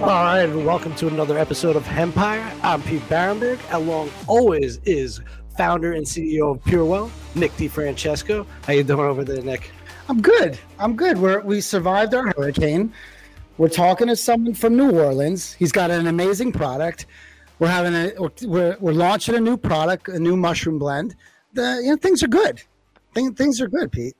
All right, and welcome to another episode of Empire. I'm Pete Barenberg. Along always is founder and CEO of PureWell, Nick DiFrancesco. How you doing over there, Nick? I'm good. I'm good. We're, we survived our hurricane. We're talking to someone from New Orleans. He's got an amazing product. We're having a we're, we're launching a new product, a new mushroom blend. The you know things are good. Things, things are good, Pete.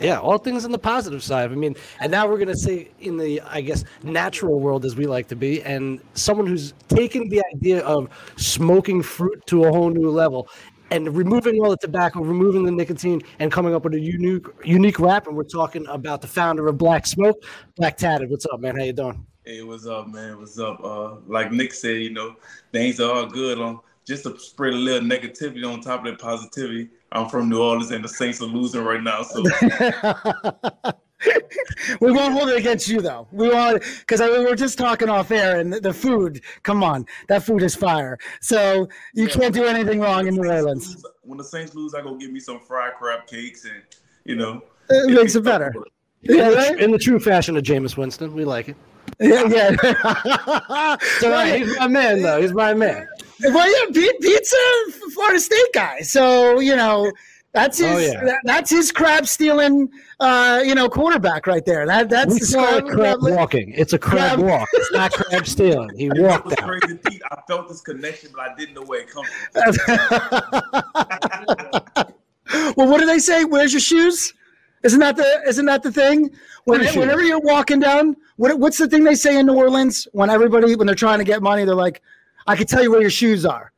Yeah, all things on the positive side. I mean, and now we're gonna say in the, I guess, natural world as we like to be, and someone who's taken the idea of smoking fruit to a whole new level, and removing all the tobacco, removing the nicotine, and coming up with a unique, unique wrap. And we're talking about the founder of Black Smoke, Black Taddy. What's up, man? How you doing? Hey, what's up, man? What's up? Uh, like Nick said, you know, things are all good on just to spread a little negativity on top of that positivity. I'm from New Orleans and the Saints are losing right now. So we won't hold it against you though. We won't because I mean, we are just talking off air and the, the, food. Come on, that food is fire. So you yeah, can't do anything wrong in New Orleans. Lose, when the Saints lose, I go get me some fried crab cakes and you know it, makes it better. Yeah, in the, in the true fashion of Jameis Winston, we like it. Yeah, yeah. so right, he's my man, though. He's my man. Well, yeah, Pete, Pete's a Florida State guy, so you know that's his. Oh, yeah. that, that's his crab stealing, uh, you know, quarterback right there. That that's we the crab, crab walking. It's a crab, crab walk. It's not crab stealing. He walked out. Crazy, Pete. I felt this connection, but I didn't know where it comes from. well, what do they say? Where's your shoes? Isn't that the isn't that the thing? When, whenever you're walking down, what, what's the thing they say in New Orleans when everybody when they're trying to get money? They're like, "I can tell you where your shoes are."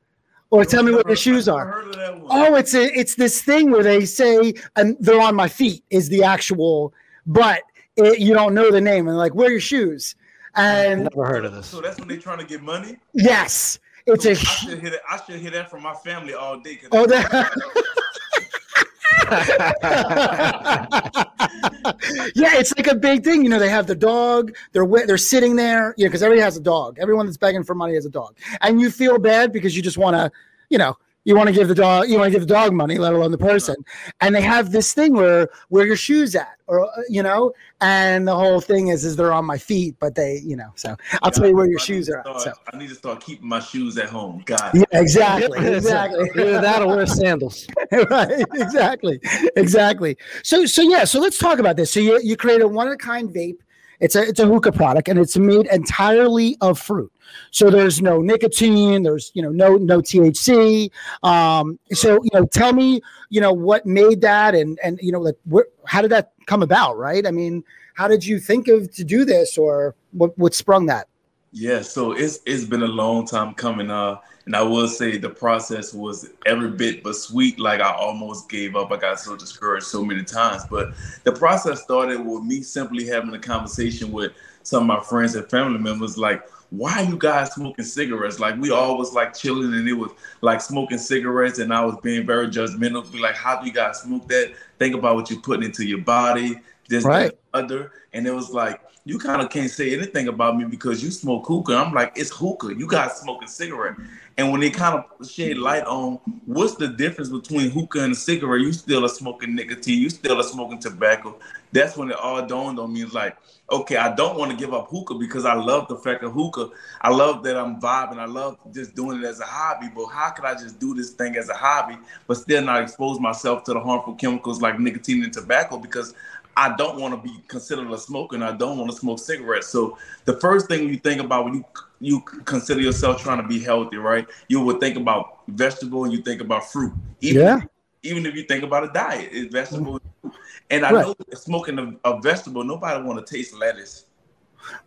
Or tell me where your shoes are. Oh, it's a, it's this thing where they say and they're on my feet is the actual, but it, you don't know the name and like where are your shoes? And I've never heard of this. So that's when they're trying to get money. Yes, it's so a. I should hear that. I should hear that from my family all day. Oh, that. yeah, it's like a big thing. You know, they have the dog. They're they're sitting there. You know, because everybody has a dog. Everyone that's begging for money has a dog, and you feel bad because you just want to, you know, you want to give the dog you want to give the dog money let alone the person. And they have this thing where where your shoes at or uh, you know? And the whole thing is is they're on my feet but they you know so i'll yeah, tell you where your I shoes are start, at, so. i need to start keeping my shoes at home. God yeah exactly exactly. Either that or wear sandals. Right exactly exactly. So so yeah so let's talk about this. So you, you create a one-of-a-kind vape it's a it's a hookah product and it's made entirely of fruit. So there's no nicotine, there's you know no no THC. Um, so you know, tell me you know what made that and and you know like how did that come about? Right? I mean, how did you think of to do this or what what sprung that? Yeah, so it's it's been a long time coming. Uh, and I will say the process was every bit but sweet. Like I almost gave up. I got so discouraged so many times. But the process started with me simply having a conversation with some of my friends and family members, like, why you guys smoking cigarettes? Like we always like chilling and it was like smoking cigarettes and I was being very judgmental. Be like, how do you guys smoke that? Think about what you're putting into your body, this, right. other. And it was like, you kind of can't say anything about me because you smoke hookah. I'm like, it's hookah. You guys smoking cigarette. And when they kind of shed light on what's the difference between hookah and a cigarette, you still are smoking nicotine, you still are smoking tobacco. That's when it all dawned on me. It's like, okay, I don't want to give up hookah because I love the fact of hookah. I love that I'm vibing. I love just doing it as a hobby. But how could I just do this thing as a hobby, but still not expose myself to the harmful chemicals like nicotine and tobacco? Because I don't want to be considered a smoker and I don't want to smoke cigarettes. So the first thing you think about when you you consider yourself trying to be healthy, right? You would think about vegetable and you think about fruit. Even, yeah. Even if you think about a diet, it's vegetable. And I right. know smoking a, a vegetable, nobody want to taste lettuce.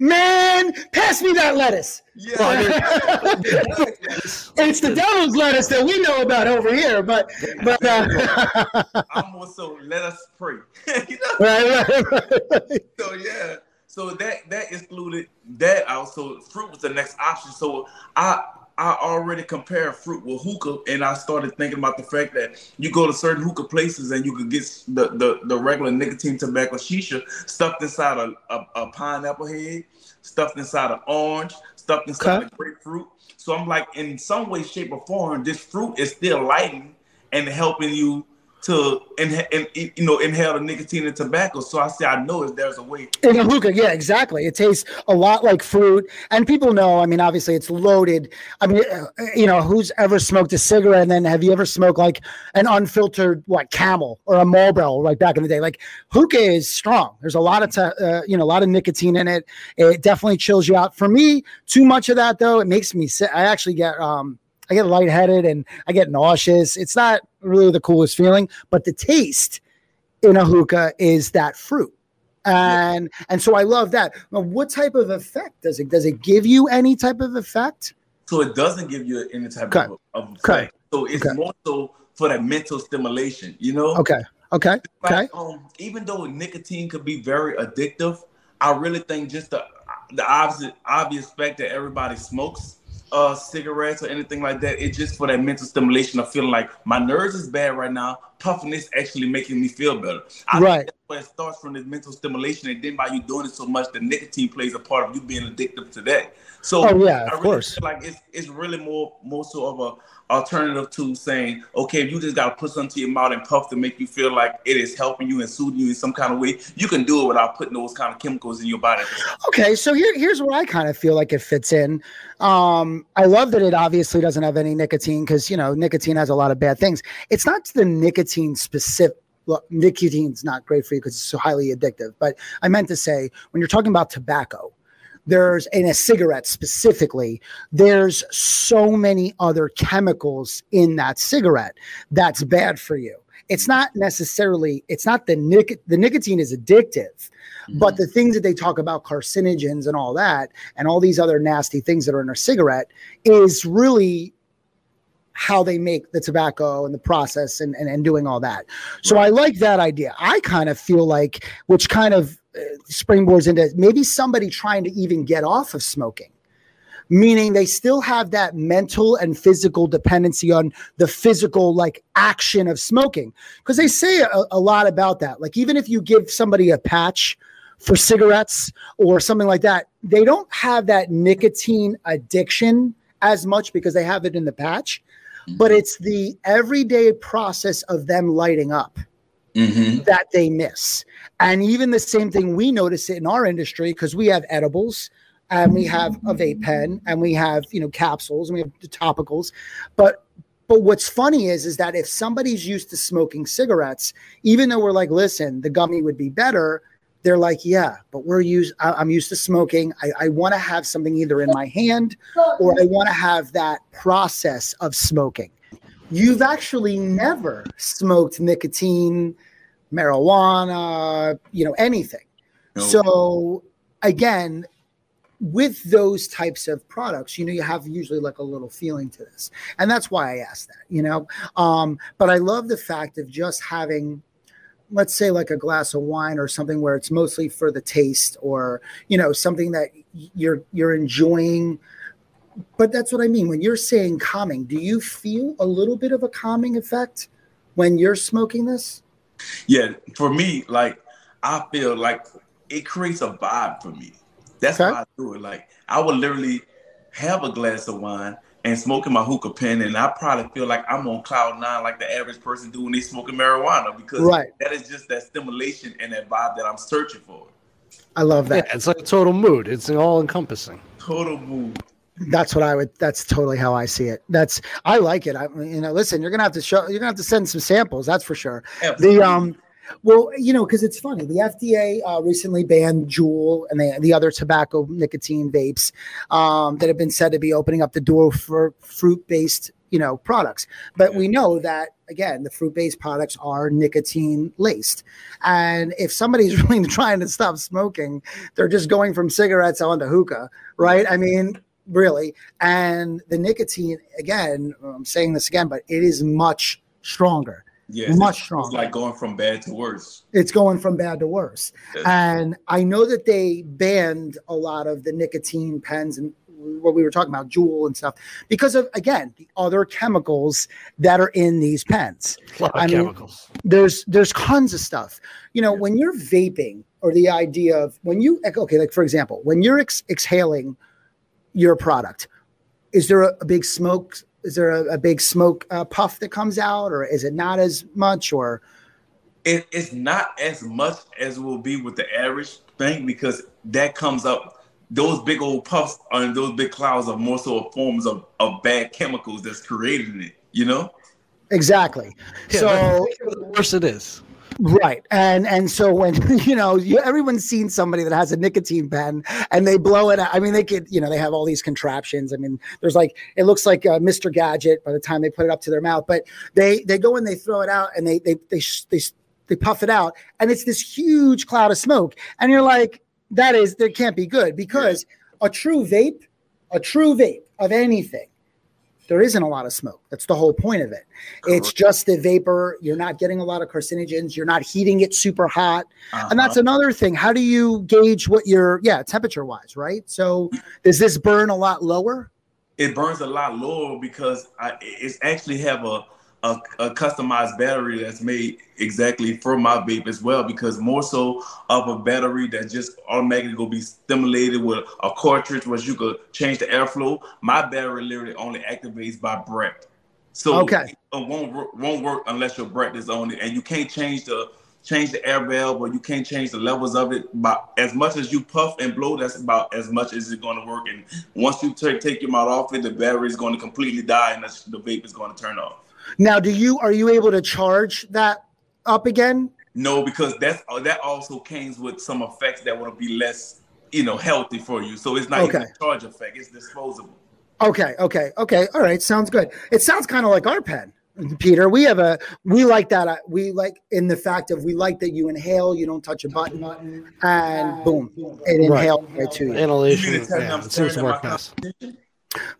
Man, pass me that lettuce. Yeah. it's the devil's lettuce that we know about over here, but but uh, I'm also let us pray. you know? right, right, right, So yeah. So that that excluded that also fruit was the next option. So I I already compare fruit with hookah, and I started thinking about the fact that you go to certain hookah places and you could get the the, the regular nicotine tobacco shisha stuffed inside a, a, a pineapple head, stuffed inside an orange, stuffed inside okay. a grapefruit. So I'm like, in some way, shape, or form, this fruit is still lighting and helping you to and, and you know inhale the nicotine and tobacco. So I say I know if there's a way. In a hookah, yeah, exactly. It tastes a lot like fruit, and people know. I mean, obviously, it's loaded. I mean, uh, you know, who's ever smoked a cigarette? And then have you ever smoked like an unfiltered what Camel or a Marlboro right back in the day? Like hookah is strong. There's a lot of t- uh, you know a lot of nicotine in it. It definitely chills you out. For me, too much of that though, it makes me sick. I actually get um I get lightheaded and I get nauseous. It's not really the coolest feeling, but the taste in a hookah is that fruit. And and so I love that. Now, what type of effect does it does it give you any type of effect? So it doesn't give you any type okay. of, of effect. Okay. So it's okay. more so for that mental stimulation, you know? Okay. Okay. Like, okay. Um, even though nicotine could be very addictive, I really think just the the obvious obvious fact that everybody smokes uh, cigarettes or anything like that. It's just for that mental stimulation of feeling like my nerves is bad right now. Puffing this actually making me feel better. I right. But it starts from this mental stimulation, and then by you doing it so much, the nicotine plays a part of you being addicted to that. So oh, yeah, of really course. like it's it's really more more so of a alternative to saying, okay, you just got to put something to your mouth and puff to make you feel like it is helping you and soothing you in some kind of way, you can do it without putting those kind of chemicals in your body. Okay, so here, here's where I kind of feel like it fits in. Um, I love that it obviously doesn't have any nicotine because, you know, nicotine has a lot of bad things. It's not the nicotine specific. Well, nicotine's not great for you because it's so highly addictive. But I meant to say, when you're talking about tobacco, there's in a cigarette specifically there's so many other chemicals in that cigarette that's bad for you it's not necessarily it's not the nic- the nicotine is addictive mm-hmm. but the things that they talk about carcinogens and all that and all these other nasty things that are in a cigarette is really how they make the tobacco and the process and, and, and doing all that. So right. I like that idea. I kind of feel like, which kind of springboards into maybe somebody trying to even get off of smoking. Meaning they still have that mental and physical dependency on the physical like action of smoking. Because they say a, a, lot about that. Like even if you give somebody a patch for cigarettes or something like that they don't have that nicotine addiction as much because they have it in the patch. But mm-hmm. it's the everyday process of them lighting up mm-hmm. that they miss. And even the same thing we notice it in our industry because we have edibles and we have a vape pen and we have you know capsules and we have the topicals, but but what's funny is is that if somebody's used to smoking cigarettes, even though we're like, listen, the gummy would be better, they're like, yeah, but we're used. I, am used to smoking. I, I want to have something either in my hand or I want to have that process of smoking you've actually never smoked nicotine, marijuana, you know, anything. Nope. So again, with those types of products, you know, you have usually like a little feeling to this. And that's why I asked that, you know. Um, but I love the fact of just having let's say like a glass of wine or something where it's mostly for the taste or you know something that you're you're enjoying but that's what I mean. When you're saying calming, do you feel a little bit of a calming effect when you're smoking this? Yeah, for me, like I feel like it creates a vibe for me. That's okay. why I do it. Like I would literally have a glass of wine and smoking my hookah pen, and I probably feel like I'm on cloud nine, like the average person do when they smoking marijuana, because right. that is just that stimulation and that vibe that I'm searching for. I love that. Yeah, it's like a total mood. It's all encompassing. Total mood. That's what I would. That's totally how I see it. That's I like it. I you know, listen, you're gonna have to show. You're gonna have to send some samples. That's for sure. Absolutely. The um, well, you know, because it's funny. The FDA uh, recently banned Juul and the, the other tobacco nicotine vapes um, that have been said to be opening up the door for fruit based, you know, products. But yeah. we know that again, the fruit based products are nicotine laced, and if somebody's really trying to stop smoking, they're just going from cigarettes onto hookah, right? I mean, really. And the nicotine, again, I'm saying this again, but it is much stronger. Yeah, much stronger. It's like going from bad to worse. It's going from bad to worse. Yes. And I know that they banned a lot of the nicotine pens and what we were talking about, Juul and stuff, because of again the other chemicals that are in these pens. A lot of I chemicals. There's there's tons of stuff. You know, when you're vaping, or the idea of when you okay, like for example, when you're ex- exhaling your product. Is there a, a big smoke is there a, a big smoke uh, puff that comes out, or is it not as much, or it, it's not as much as will be with the average thing because that comes up. Those big old puffs and those big clouds are more so forms of, of bad chemicals that's created in it. You know. Exactly. Yeah, so the worse it is. Right. And and so when you know, you, everyone's seen somebody that has a nicotine pen and they blow it out. I mean, they could, you know, they have all these contraptions. I mean, there's like it looks like uh, Mr. Gadget by the time they put it up to their mouth, but they they go and they throw it out and they they they they, they puff it out and it's this huge cloud of smoke. And you're like, that is that can't be good because a true vape, a true vape of anything there isn't a lot of smoke. That's the whole point of it. It's just the vapor. You're not getting a lot of carcinogens. You're not heating it super hot. Uh-huh. And that's another thing. How do you gauge what your, yeah, temperature wise, right? So does this burn a lot lower? It burns a lot lower because I, it's actually have a, a, a, customized battery that's made exactly for my vape as well because more so of a battery that just automatically will be stimulated with a cartridge where you could change the airflow my battery literally only activates by breath so okay. it won't, won't work unless your breath is on it and you can't change the change the air valve or you can't change the levels of it but as much as you puff and blow that's about as much as it's going to work and once you take, take your mouth off it the battery is going to completely die and the vape is going to turn off now, do you are you able to charge that up again? No, because that's uh, that also comes with some effects that would be less, you know, healthy for you. So it's not okay. even a charge effect; it's disposable. Okay, okay, okay. All right, sounds good. It sounds kind of like our pen. Peter, we have a we like that. Uh, we like in the fact of we like that you inhale, you don't touch a button, and boom, it inhales right to you. Inhalation. Yeah, it seems to work best.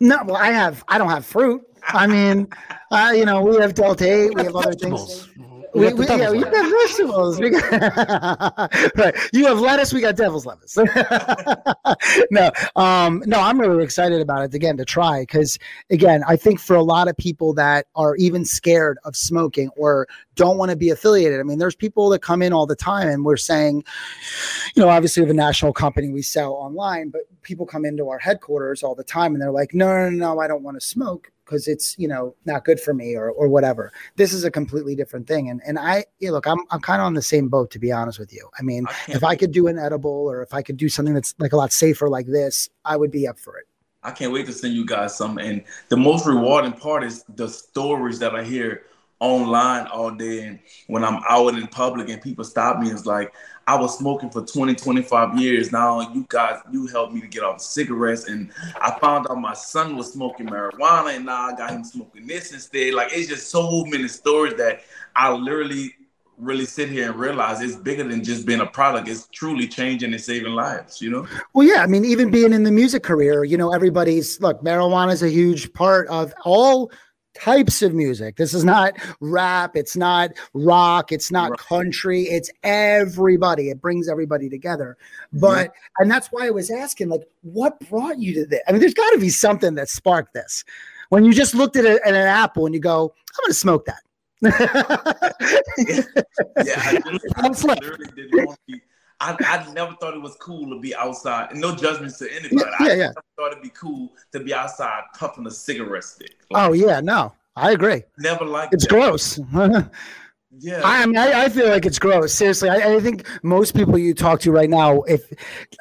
No, well, I have. I don't have fruit. I mean, uh, you know, we have Delta 8, we have other things. We, we, yeah, we got vegetables. We got, right. You have lettuce. We got devil's lettuce. no, um, no, I'm really excited about it again to try because again, I think for a lot of people that are even scared of smoking or don't want to be affiliated. I mean, there's people that come in all the time and we're saying, you know, obviously have a national company we sell online, but people come into our headquarters all the time and they're like, no, no, no, no I don't want to smoke because it's you know not good for me or or whatever. This is a completely different thing. And and I yeah, look, I'm I'm kind of on the same boat to be honest with you. I mean, I if I could do an edible or if I could do something that's like a lot safer like this, I would be up for it. I can't wait to send you guys some. And the most rewarding part is the stories that I hear online all day and when I'm out in public and people stop me, it's like I was smoking for 20, 25 years. Now you guys, you helped me to get off cigarettes. And I found out my son was smoking marijuana and now I got him smoking this instead. Like it's just so many stories that I literally really sit here and realize it's bigger than just being a product. It's truly changing and saving lives, you know? Well, yeah. I mean, even being in the music career, you know, everybody's look, marijuana is a huge part of all types of music. This is not rap, it's not rock, it's not right. country, it's everybody. It brings everybody together. But yeah. and that's why I was asking like what brought you to this? I mean there's got to be something that sparked this. When you just looked at, a, at an apple and you go, I'm going to smoke that. yeah, I, just, I literally to I, I never thought it was cool to be outside. No judgments to anybody. Yeah, I yeah. thought it'd be cool to be outside puffing a cigarette stick. Like, oh yeah, no, I agree. Never like It's that. gross. yeah, I mean, I, I, feel like it's gross. Seriously, I, I, think most people you talk to right now, if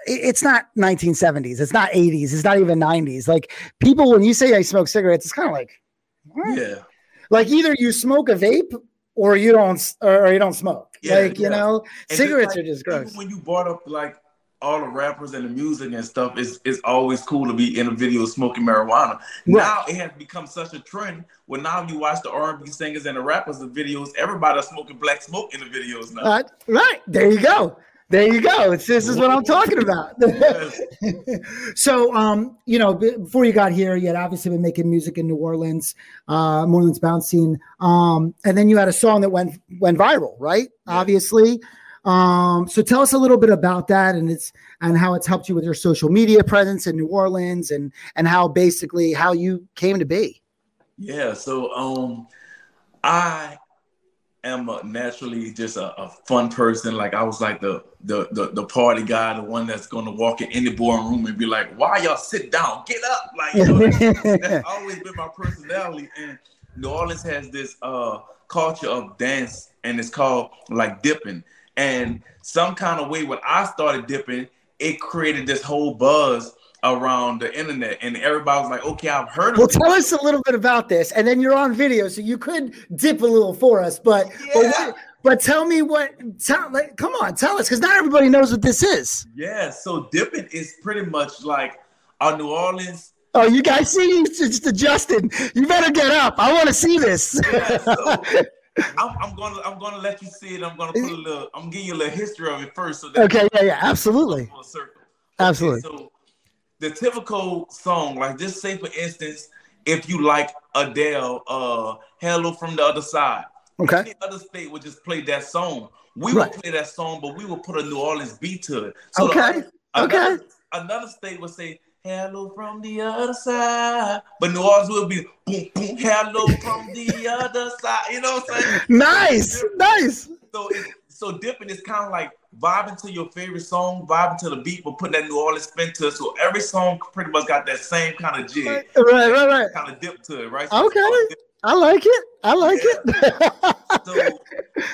it's not 1970s, it's not 80s, it's not even 90s. Like people, when you say I smoke cigarettes, it's kind of like, what? yeah, like either you smoke a vape or you don't, or you don't smoke. Yeah, like you know, and cigarettes like, are just gross. When you brought up like all the rappers and the music and stuff, it's it's always cool to be in a video smoking marijuana. Right. Now it has become such a trend. When now you watch the R&B singers and the rappers, the videos, everybody's smoking black smoke in the videos now. Uh, right there, you go. There you go. It's, this is what I'm talking about. so, um, you know, before you got here, you had obviously been making music in New Orleans, uh, New Orleans bounce scene, um, and then you had a song that went went viral, right? Yeah. Obviously. Um, so tell us a little bit about that and it's and how it's helped you with your social media presence in New Orleans and and how basically how you came to be. Yeah. So um, I am a, naturally just a, a, fun person. Like I was like the, the the the party guy, the one that's gonna walk in any boring room and be like, "Why y'all sit down? Get up!" Like you know, that's, that's always been my personality. And New Orleans has this uh culture of dance, and it's called like dipping. And some kind of way when I started dipping, it created this whole buzz around the internet, and everybody was like, "Okay, I've heard of." Well, tell us a little bit about this, and then you're on video, so you could dip a little for us. But yeah. but, what, but tell me what. Tell, like, come on, tell us, because not everybody knows what this is. Yeah, so dipping is pretty much like our New Orleans. Oh, you guys see, it's Justin. You better get up. I want to see this. Yeah, so I'm, I'm, gonna I'm gonna let you see it. I'm gonna put a little. I'm giving you a little history of it first. So okay, yeah, yeah, absolutely, absolutely. Okay, so the typical song, like just say for instance, if you like Adele, uh, "Hello from the Other Side." Okay. Any other state would just play that song. We right. would play that song, but we would put a New Orleans beat to it. So okay. Another, okay. Another state would say hello from the other side. But New Orleans will be boom, boom, hello from the other side. You know what I'm saying? Nice, nice. So it's so dipping is kind of like vibing to your favorite song, vibing to the beat, but putting that New Orleans spin to it. So every song pretty much got that same kind of jig. Right, right, right. right. Kind of dip to it, right? So okay. I like it. I like yeah. it. so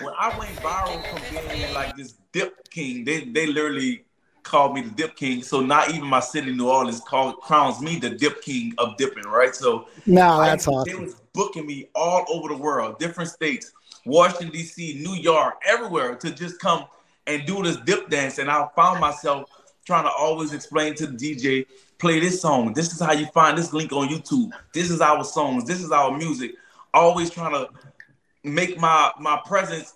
when I went viral from being like this dip king, they they literally called me the dip king. So not even my city, New Orleans, called crowns me the dip king of dipping, right? So no, that's I, awesome. They was booking me all over the world, different states, Washington D.C., New York, everywhere to just come and do this dip dance. And I found myself trying to always explain to the DJ, play this song. This is how you find this link on YouTube. This is our songs. This is our music. Always trying to make my my presence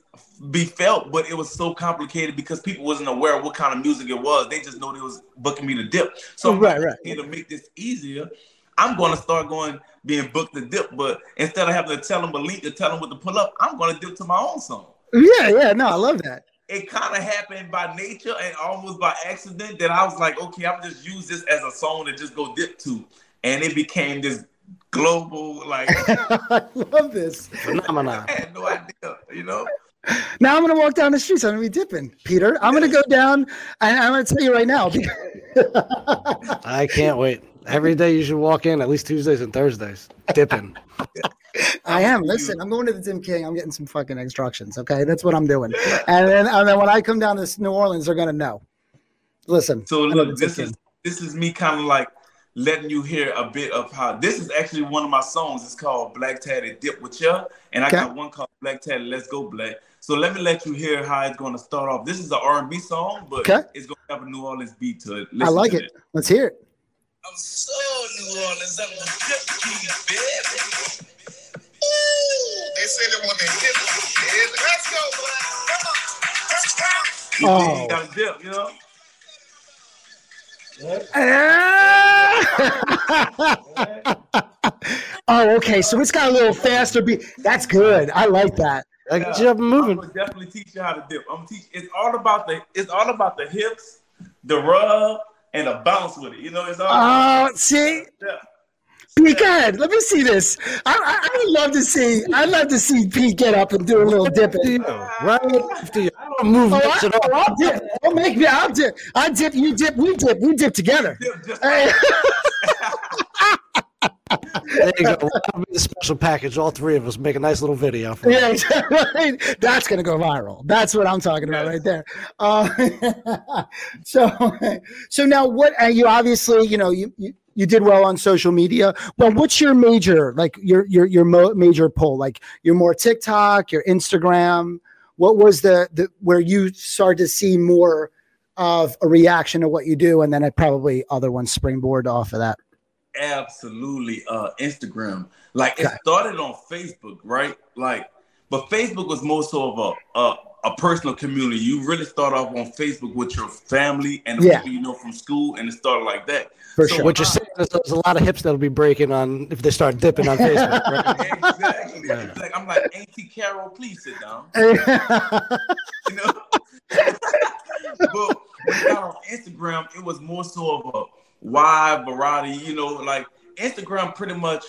be felt, but it was so complicated because people wasn't aware of what kind of music it was. They just know they was booking me to dip. So oh, right, right. to make this easier, I'm going to start going being booked to dip. But instead of having to tell them a link to tell them what to pull up, I'm going to dip to my own song. Yeah, yeah, no, I love that. It kind of happened by nature and almost by accident that I was like, okay, I'm just use this as a song to just go dip to, and it became this global like. I love this phenomenon. I had no idea, you know. Now I'm gonna walk down the streets. I'm gonna be dipping, Peter. I'm gonna go down, and I'm gonna tell you right now. I can't wait. Every day you should walk in at least Tuesdays and Thursdays dipping. I am. Listen, I'm going to the Tim King. I'm getting some fucking instructions. Okay, that's what I'm doing. And then, and then when I come down to New Orleans, they're gonna know. Listen. So look, this is this is me kind of like letting you hear a bit of how this is actually one of my songs. It's called Black Taddy Dip with Ya, and I okay. got one called Black Taddy Let's Go Black. So let me let you hear how it's going to start off. This is an R&B song, but okay. it's going to have a New Orleans beat to it. Listen I like it. it. Let's hear it. I'm so New Orleans. I'm the dip king, baby. Ooh, they say they want that dip. Let's go, Come on. Oh. You got a dip, you know? oh, okay. So it's got a little faster beat. That's good. I like that. I get you up moving. I'm definitely teach you how to dip. I'm gonna teach. It's all about the. It's all about the hips, the rub, and the bounce with it. You know, it's all. Oh, uh, see. Yeah. Pete, go ahead. Let me see this. I, I, I, would love to see. I'd love to see Pete get up and do a little dipping. Right after you. I don't move oh, I, oh, I'll dip. Don't make me. I'll dip. I dip. You dip. We dip. We dip together. Dip there you go. The special package. All three of us make a nice little video. For yeah, exactly. That's gonna go viral. That's what I'm talking about right there. Uh, so, so now what? Uh, you obviously, you know, you, you you did well on social media. Well, what's your major like your your your mo- major pull? Like you're more TikTok, your Instagram. What was the the where you started to see more of a reaction to what you do, and then I probably other ones springboard off of that absolutely uh Instagram. Like it started on Facebook, right? Like, but Facebook was more so of a a, a personal community. You really start off on Facebook with your family and the yeah. people you know from school, and it started like that. For so sure. What you're saying is there's a lot of hips that'll be breaking on if they start dipping on Facebook. Right? exactly. Yeah. Like, I'm like, Auntie Carol, please sit down. you know. but when got on Instagram, it was more so of a wide variety. You know, like Instagram pretty much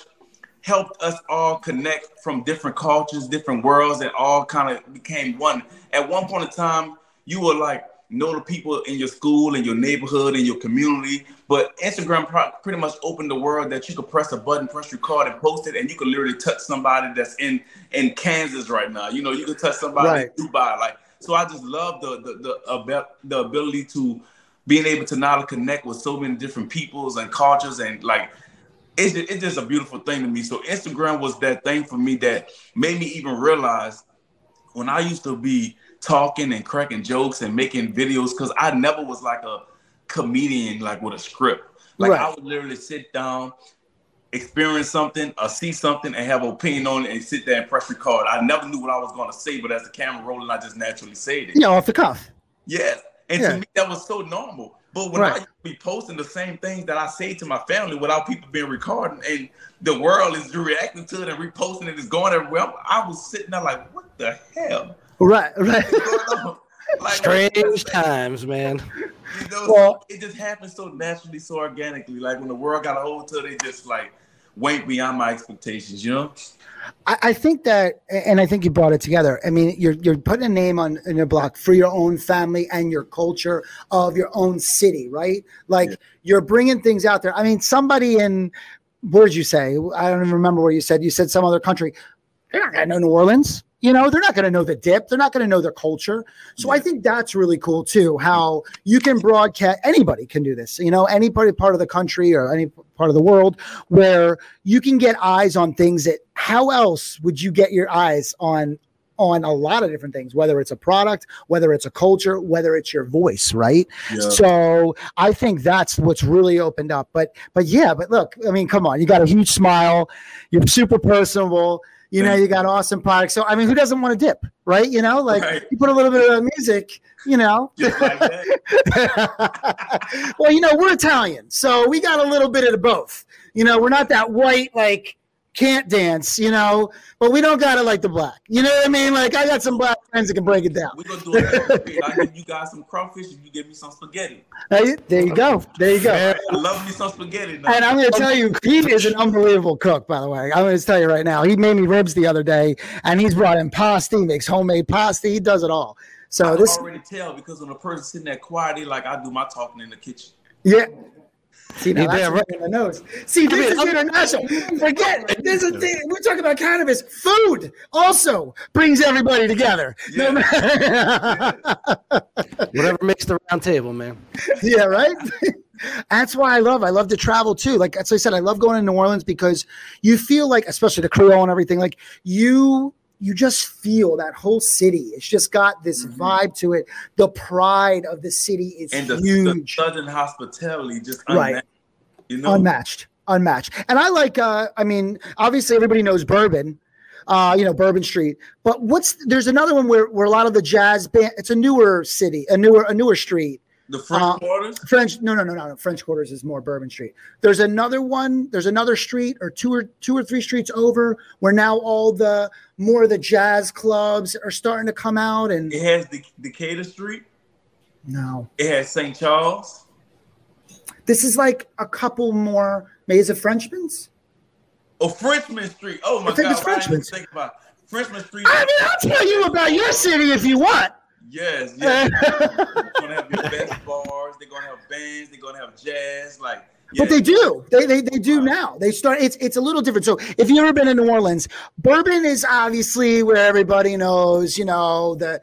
helped us all connect from different cultures, different worlds, and all kind of became one. At one point in time, you were like know the people in your school, in your neighborhood, in your community. But Instagram pro- pretty much opened the world that you could press a button, press record, and post it, and you could literally touch somebody that's in in Kansas right now. You know, you could touch somebody right. in Dubai. Like, so I just love the the the, the ability to being able to now connect with so many different peoples and cultures and like it's just, it's just a beautiful thing to me. So Instagram was that thing for me that made me even realize when I used to be talking and cracking jokes and making videos because I never was like a comedian like with a script. Like right. I would literally sit down, experience something, or see something, and have an opinion on it, and sit there and press record. I never knew what I was going to say, but as the camera rolling, I just naturally said it. Yeah, off the cuff. Yes, and yeah. to me that was so normal. But when right. I be posting the same things that I say to my family without people being recording, and the world is reacting to it and reposting it, is going everywhere, I was sitting there like, what the hell? Right, right. like, Strange times, man. You know, well, it just happens so naturally, so organically. Like when the world got a hold to it, it just like went beyond my expectations. You know. I, I think that, and I think you brought it together. I mean, you're you're putting a name on in your block for your own family and your culture of your own city, right? Like yeah. you're bringing things out there. I mean, somebody in where did you say? I don't even remember where you said. You said some other country. They're not gonna know New Orleans. You know, they're not going to know the dip. They're not going to know their culture. So yeah. I think that's really cool too. How you can broadcast. Anybody can do this. You know, any part of the country or any part of the world where you can get eyes on things that. How else would you get your eyes on on a lot of different things, whether it's a product, whether it's a culture, whether it's your voice, right? Yeah. So I think that's what's really opened up. But but yeah, but look, I mean, come on, you got a huge smile, you're super personable. You know, you got awesome products. So I mean, who doesn't want to dip, right? You know, like right. you put a little bit of music, you know. Like well, you know, we're Italian, so we got a little bit of both. You know, we're not that white like can't dance, you know, but we don't got it like the black. You know what I mean? Like I got some black friends that can break it down. We're gonna do it. I give you guys some crawfish and you give me some spaghetti. Hey, there you go. There you go. I love me some spaghetti. Now. And I'm gonna tell you, he is an unbelievable cook, by the way. I'm gonna tell you right now. He made me ribs the other day and he's brought in pasta, he makes homemade pasta, he does it all. So I this already tell because when a person sitting there quietly, like I do my talking in the kitchen. Yeah, See, now that's right. in the nose. See, oh this is international. Forget this is thing. We're talking about cannabis. Food also brings everybody together. Yeah. No Whatever makes the round table, man. Yeah, right. That's why I love. I love to travel too. Like as I said, I love going to New Orleans because you feel like, especially the Creole and everything, like you you just feel that whole city. It's just got this mm-hmm. vibe to it. The pride of the city is and the, huge. The southern hospitality just unmatched, right, you know? unmatched, unmatched. And I like. uh I mean, obviously everybody knows bourbon. Uh, you know, Bourbon Street. But what's there's another one where, where a lot of the jazz band. It's a newer city, a newer a newer street. The French uh, Quarters? French no no no no French Quarters is more Bourbon Street. There's another one, there's another street or two or two or three streets over where now all the more of the jazz clubs are starting to come out and it has the Decatur Street. No. It has St. Charles. This is like a couple more Maze of it Frenchman's? Oh, Frenchman Street. Oh my I think god. It's Frenchman's. Think about Frenchman Street. I mean, I'll tell you about your city if you want. Yes, yes. they're gonna have your best bars. They're gonna have bands. They're gonna have jazz. Like, but they do. They, they they do now. They start. It's it's a little different. So if you've ever been in New Orleans, bourbon is obviously where everybody knows. You know the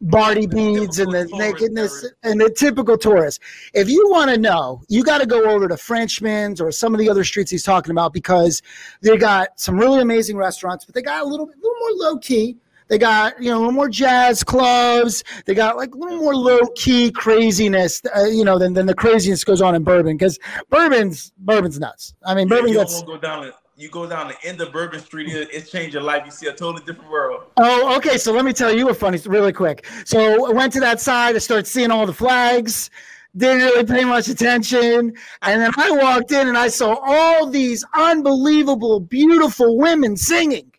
Barty beads and the nakedness and the typical tourist. If you want to know, you got to go over to Frenchman's or some of the other streets he's talking about because they got some really amazing restaurants, but they got a little bit, little more low key. They got you know a little more jazz clubs. They got like a little more low key craziness, uh, you know, than, than the craziness goes on in bourbon because bourbon's bourbon's nuts. I mean, bourbon gets. Go down you go down the end of Bourbon Street, it's changed your life. You see a totally different world. Oh, okay. So let me tell you a funny, really quick. So I went to that side. I started seeing all the flags. Didn't really pay much attention. And then I walked in and I saw all these unbelievable, beautiful women singing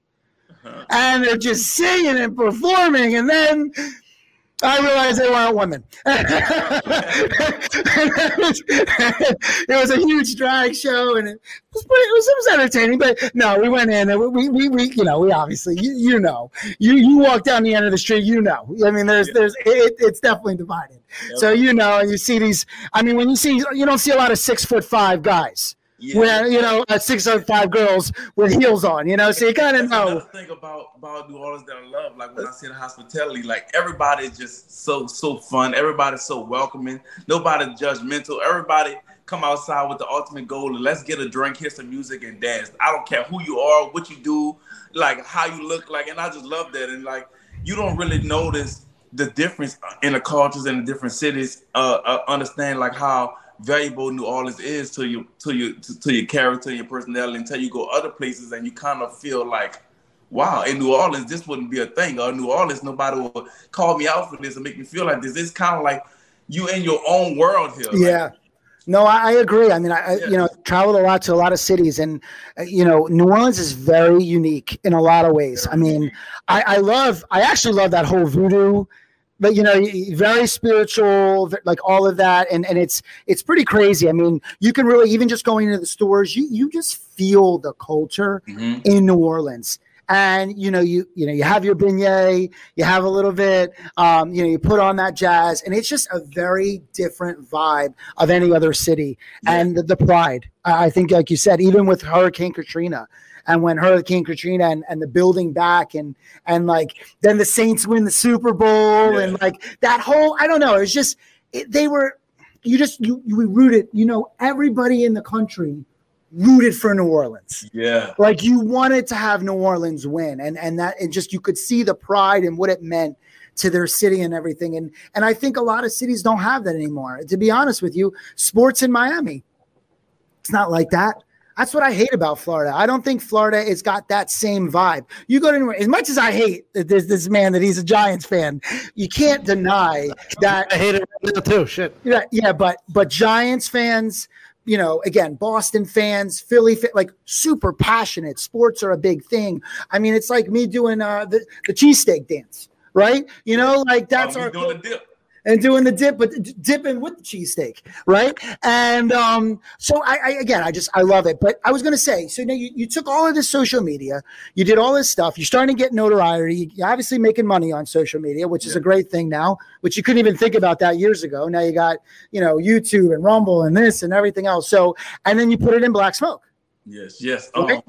and they're just singing and performing. And then I realized they weren't women. it was a huge drag show, and it was, pretty, it was, it was entertaining. But no, we went in, and we, we, we you know, we obviously, you, you know, you you walk down the end of the street, you know. I mean, there's there's it, it's definitely divided. Yep. So you know, and you see these. I mean, when you see, you don't see a lot of six foot five guys. Yeah. Where you know uh, six or five girls with heels on, you know, so you kind of know. Thing about about New Orleans that I love, like when I see the hospitality, like everybody's just so so fun. Everybody's so welcoming. Nobody judgmental. Everybody come outside with the ultimate goal and let's get a drink, hear some music, and dance. I don't care who you are, what you do, like how you look, like, and I just love that. And like you don't really notice the difference in the cultures in the different cities. Uh, uh understand like how valuable New Orleans is to you to your to, to your character and your personality until you go other places and you kind of feel like wow, in New Orleans, this wouldn't be a thing. Or New Orleans, nobody will call me out for this and make me feel like this. It's kind of like you in your own world here. Yeah. Like, no, I, I, agree. I mean, I, yeah. you know, traveled a lot to a lot of cities, and uh, you know, New Orleans is very unique in a lot of ways. I mean, I, I love, I actually love that whole voodoo but you know very spiritual like all of that and and it's it's pretty crazy i mean you can really even just going into the stores you you just feel the culture mm-hmm. in new orleans and you know you you know you have your beignet you have a little bit um, you know you put on that jazz and it's just a very different vibe of any other city yeah. and the, the pride i think like you said even with hurricane katrina and when Hurricane Katrina and, and the building back and and like then the Saints win the Super Bowl yeah. and like that whole I don't know It was just it, they were you just you you rooted you know everybody in the country rooted for New Orleans. Yeah. Like you wanted to have New Orleans win and and that and just you could see the pride and what it meant to their city and everything and and I think a lot of cities don't have that anymore. To be honest with you, sports in Miami it's not like that. That's what I hate about Florida. I don't think Florida has got that same vibe. You go to anywhere, as much as I hate this, this man that he's a Giants fan, you can't deny that. I hate it too. Shit. Yeah, yeah, but but Giants fans, you know, again, Boston fans, Philly, like super passionate. Sports are a big thing. I mean, it's like me doing uh, the the cheesesteak dance, right? You know, like that's oh, our. Doing the dip and doing the dip, but dipping with the cheesesteak, right? And um, so I, I, again, I just I love it. But I was going to say, so now you, you took all of this social media, you did all this stuff, you're starting to get notoriety, you're obviously making money on social media, which yeah. is a great thing now, which you couldn't even think about that years ago. Now you got you know YouTube and Rumble and this and everything else. So and then you put it in Black Smoke. Yes, yes, um,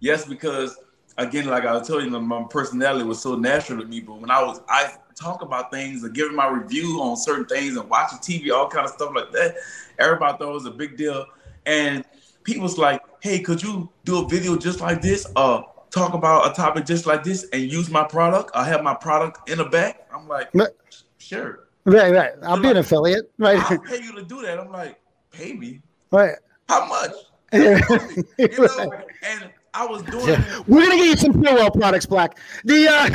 yes, because again, like I was telling you, my personality was so natural to me. But when I was, I talk about things and giving my review on certain things and watching TV, all kind of stuff like that. Everybody thought it was a big deal. And people's like, hey, could you do a video just like this? Uh, talk about a topic just like this and use my product. I have my product in the back. I'm like, sure. Right, right. I'll They're be like, an affiliate. Right. I'll pay you to do that. I'm like, pay me. Right. How much? you know? And I was doing. Yeah. We're gonna get you some PureWell products, Black. The uh...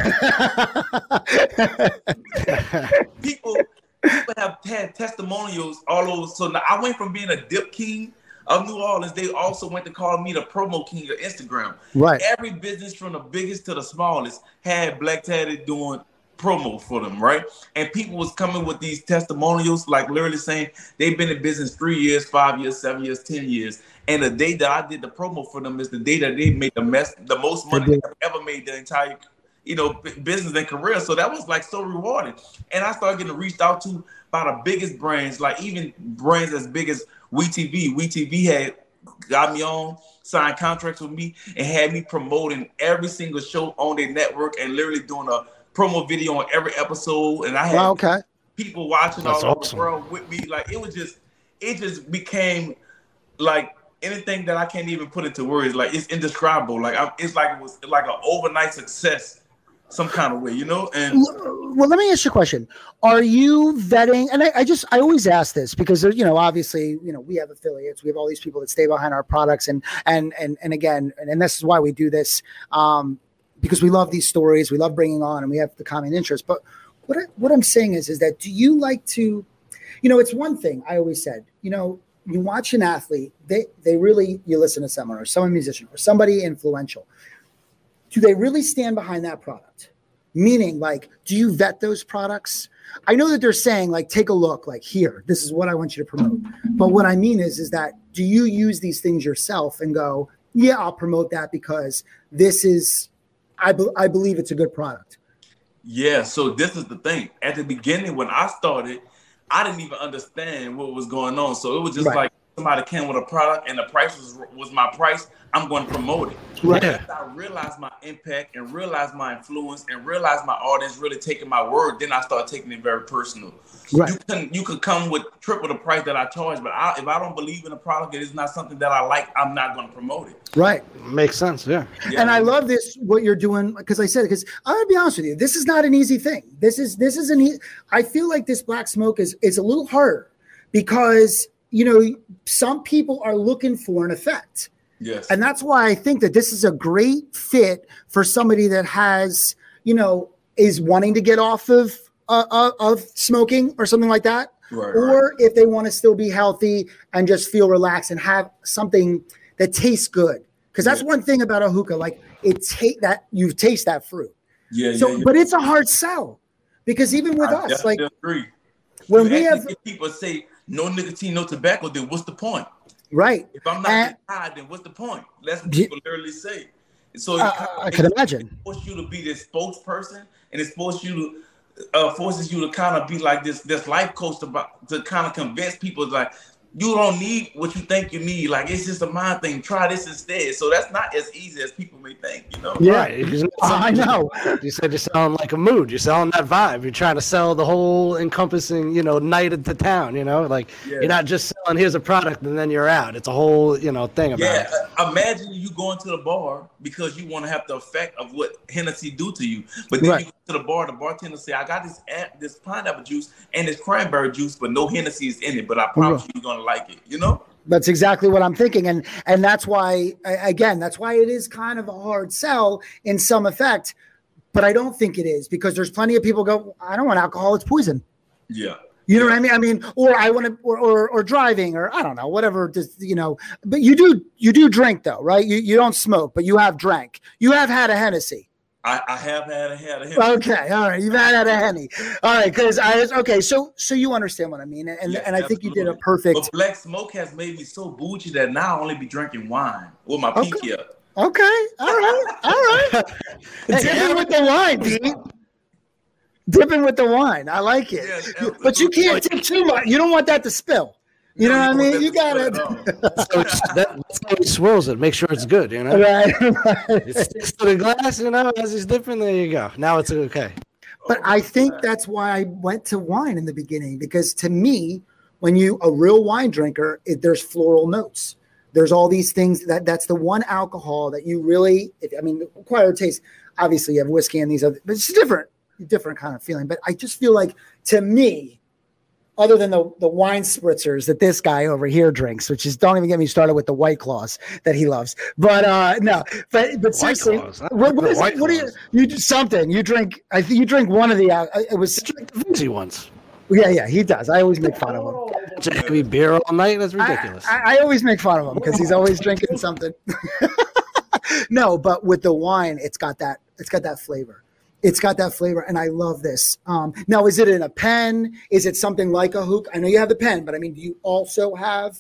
people, people have had testimonials all over. So now I went from being a dip king of New Orleans. They also went to call me the promo king of Instagram. Right. Every business from the biggest to the smallest had Black Taddy doing promo for them, right? And people was coming with these testimonials, like literally saying they've been in business three years, five years, seven years, ten years. And the day that I did the promo for them is the day that they made the mess, the most money they ever made the entire, you know, business and career. So that was like so rewarding. And I started getting reached out to by the biggest brands, like even brands as big as WeTV. WeTV had got me on, signed contracts with me, and had me promoting every single show on their network and literally doing a promo video on every episode, and I had wow, okay. people watching That's all awesome. over the world with me. Like it was just, it just became like anything that I can't even put into words. Like it's indescribable. Like I, it's like it was like an overnight success, some kind of way, you know. And well, let me ask you a question: Are you vetting? And I, I just I always ask this because you know obviously you know we have affiliates, we have all these people that stay behind our products, and and and and again, and, and this is why we do this. Um, because we love these stories, we love bringing on, and we have the common interest. But what I, what I'm saying is, is that do you like to, you know, it's one thing I always said, you know, you watch an athlete, they they really you listen to someone or some musician or somebody influential. Do they really stand behind that product? Meaning, like, do you vet those products? I know that they're saying, like, take a look, like, here, this is what I want you to promote. But what I mean is, is that do you use these things yourself and go, yeah, I'll promote that because this is, I, be- I believe it's a good product. Yeah. So this is the thing. At the beginning, when I started, I didn't even understand what was going on. So it was just Right. like somebody came with a product and the price was was my price. I'm going to promote it. Right. Yeah. I realized my impact and realized my influence and realized my audience really taking my word, then I started taking it very personal. Right. You can you could come with triple the price that I charge, but I, if I don't believe in a product, it is not something that I like. I'm not going to promote it. Right. Makes sense. Yeah. Yeah. And I love this what you're doing because I said because I'm gonna be honest with you, this is not an easy thing. This is this is an e- I feel like this black smoke is is a little harder because you know some people are looking for an effect. yes. And that's why I think that this is a great fit for somebody that has, you know, is wanting to get off of uh, uh, of smoking or something like that, Right, or if they want to still be healthy and just feel relaxed and have something that tastes good. Because that's Yeah. one thing about a hookah, like it take that you taste that fruit. yeah, So, yeah, yeah. but it's a hard sell because even with I us, like agree. when You we have people say no nicotine, no tobacco, then what's the point? right, If I'm not And- high, then what's the point? That's what people literally say. So it I, can imagine. forces you to be this spokesperson, and it forces you to uh, forces you to kind of be like this this life coach about to kind of convince people like you don't need what you think you need. Like it's just a mind thing. Try this instead. So that's not as easy as people may think. You know. Yeah. Right. I know. You said you're selling like a mood. You're selling that vibe. You're trying to sell the whole encompassing, you know, night at the town. You know, like Yeah. you're not just selling here's a product and then you're out. It's a whole, you know, thing about Yeah, it. uh, imagine you going to the bar because you want to have the effect of what Hennessy do to you. But then Right. you go to the bar, the bartender say, "I got this this pineapple juice and this cranberry juice, but no Hennessy is in it. But I promise you, you're gonna like it." You know? That's exactly what I'm thinking, and and that's why again, that's why it is kind of a hard sell in some effect, but I don't think it is because there's plenty of people go, I don't want alcohol, it's poison. Yeah. You know what I mean? I mean, or I want to, or, or or driving, or I don't know, whatever. Just you know, but you do you do drink though, right? You you don't smoke, but you have drank. You have had a Hennessy. I, I have had a had a Hennessy. Okay, all right. You've had had a Henny. All right, because I was okay. So so you understand what I mean, and and I think you did a perfect. But black smoke has made me so bougie that now I only be drinking wine with my Okay. pinky up. Okay, all right, all right. Dipping with the wine, Pete. Dipping with the wine. I like it. But you can't absolutely. dip too much. You don't want that to spill. You know what I mean? You got it. spill at all. So that, that's how he swirls it. Make sure it's good. You know, right. it sticks to the glass. You know, as he's dipping, there you go. Now it's okay. But I think that's why I went to wine in the beginning because to me, when you a real wine drinker, it, there's floral notes. There's all these things that that's the one alcohol that you really. If, I mean, acquired taste. Obviously, you have whiskey and these other, but it's different, different kind of feeling. But I just feel like to me, other than the the wine spritzers that this guy over here drinks, which is don't even get me started with the white claws that he loves. But uh no, but but seriously, what, what is? What do you you do something? You drink? I think you drink one of the. Uh, it was the ones. yeah, yeah. He does. I always make fun of him. Of beer all night. That's ridiculous. I, I, I always make fun of him because he's always drinking something. no, but with the wine, it's got that. It's got that flavor. It's got that flavor, and I love this. Um, now, is it in a pen? Is it something like a hookah? I know you have the pen, but I mean, do you also have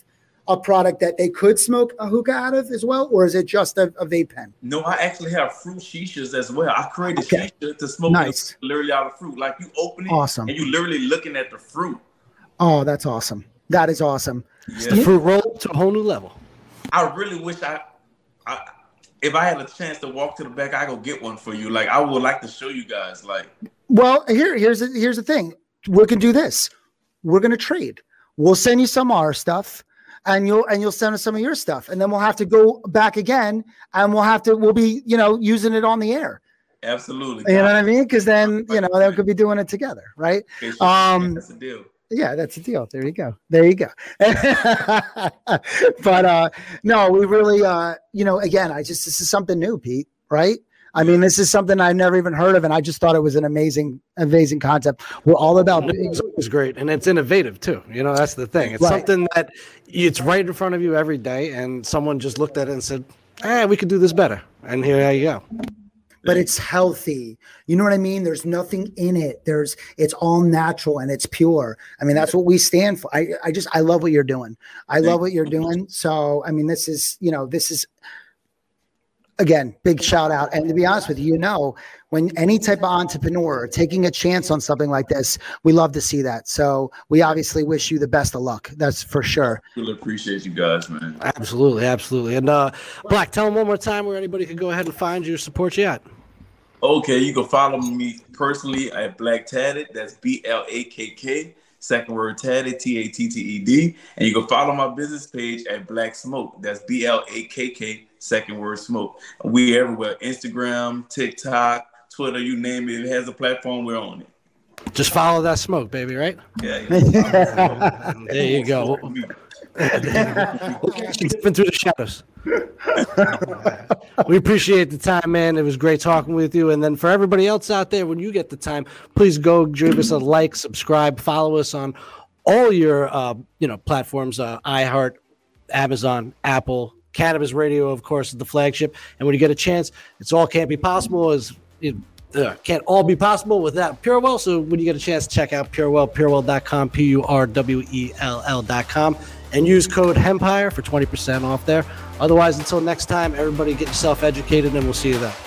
a product that they could smoke a hookah out of as well, or is it just a, a vape pen? No, I actually have fruit shishas as well. I created Okay. shisha to smoke Nice. literally out of fruit. Like you open it Awesome. and you literally looking at the fruit. Oh, that's awesome. That is awesome. Yeah. the fruit roll to a whole new level. I really wish I, I, if I had a chance to walk to the back, I go get one for you. Like I would like to show you guys. Like Well, here, here's the, here's the thing. We can do this. We're gonna trade. We'll send you some of our stuff, and you'll and you'll send us some of your stuff, and then we'll have to go back again, and we'll have to we'll be you know using it on the air. absolutely. You know what I mean? Because then you know they could be doing it together, right? Um, that's the deal. Yeah, that's a deal. There you go. There you go. but uh no, we really uh you know, again, I just this is something new, Pete, right? I mean, this is something I've never even heard of, and I just thought it was an amazing, amazing concept. We're all about It's always great, and it's innovative too. You know, that's the thing. It's Right. something that it's right in front of you every day, and someone just looked at it and said, "Eh, we could do this better." And here you go. But it's healthy. You know what I mean? There's nothing in it. There's it's all natural and it's pure. I mean, that's what we stand for. I, I just I love what you're doing. I love what you're doing. So I mean, this is, you know, this is again, big shout out. And to be honest with you, you know, when any type of entrepreneur taking a chance on something like this, we love to see that. So we obviously wish you the best of luck. That's for sure. Really appreciate you guys, man. Absolutely, absolutely. And uh Black, tell them one more time where anybody can go ahead and find you, support you at. Okay, you can follow me personally at Blakk Tatted. That's B L A K K. Second word tatted, T A T T E D. And you can follow my business page at Blakk Smoke. That's B L A K K, second word smoke. We everywhere Instagram, TikTok, Twitter, you name it. If it has a platform, we're on it. Just follow that smoke, baby, right? Yeah. yeah. there you go. Dipping through the shadows. we appreciate the time, man. It was great talking with you. And then for everybody else out there, when you get the time, please go give us a like, subscribe, follow us on all your uh, you know platforms, uh, iHeart, Amazon, Apple, Cannabis Radio, of course, is the flagship. And when you get a chance, it's all can't be possible Is it uh, can't all be possible without PureWell. So when you get a chance, check out PureWell, purewell.com, P U R W E L L.com, and use code HEMPIRE for 20% off there. Otherwise, until next time, everybody get yourself educated, and we'll see you then.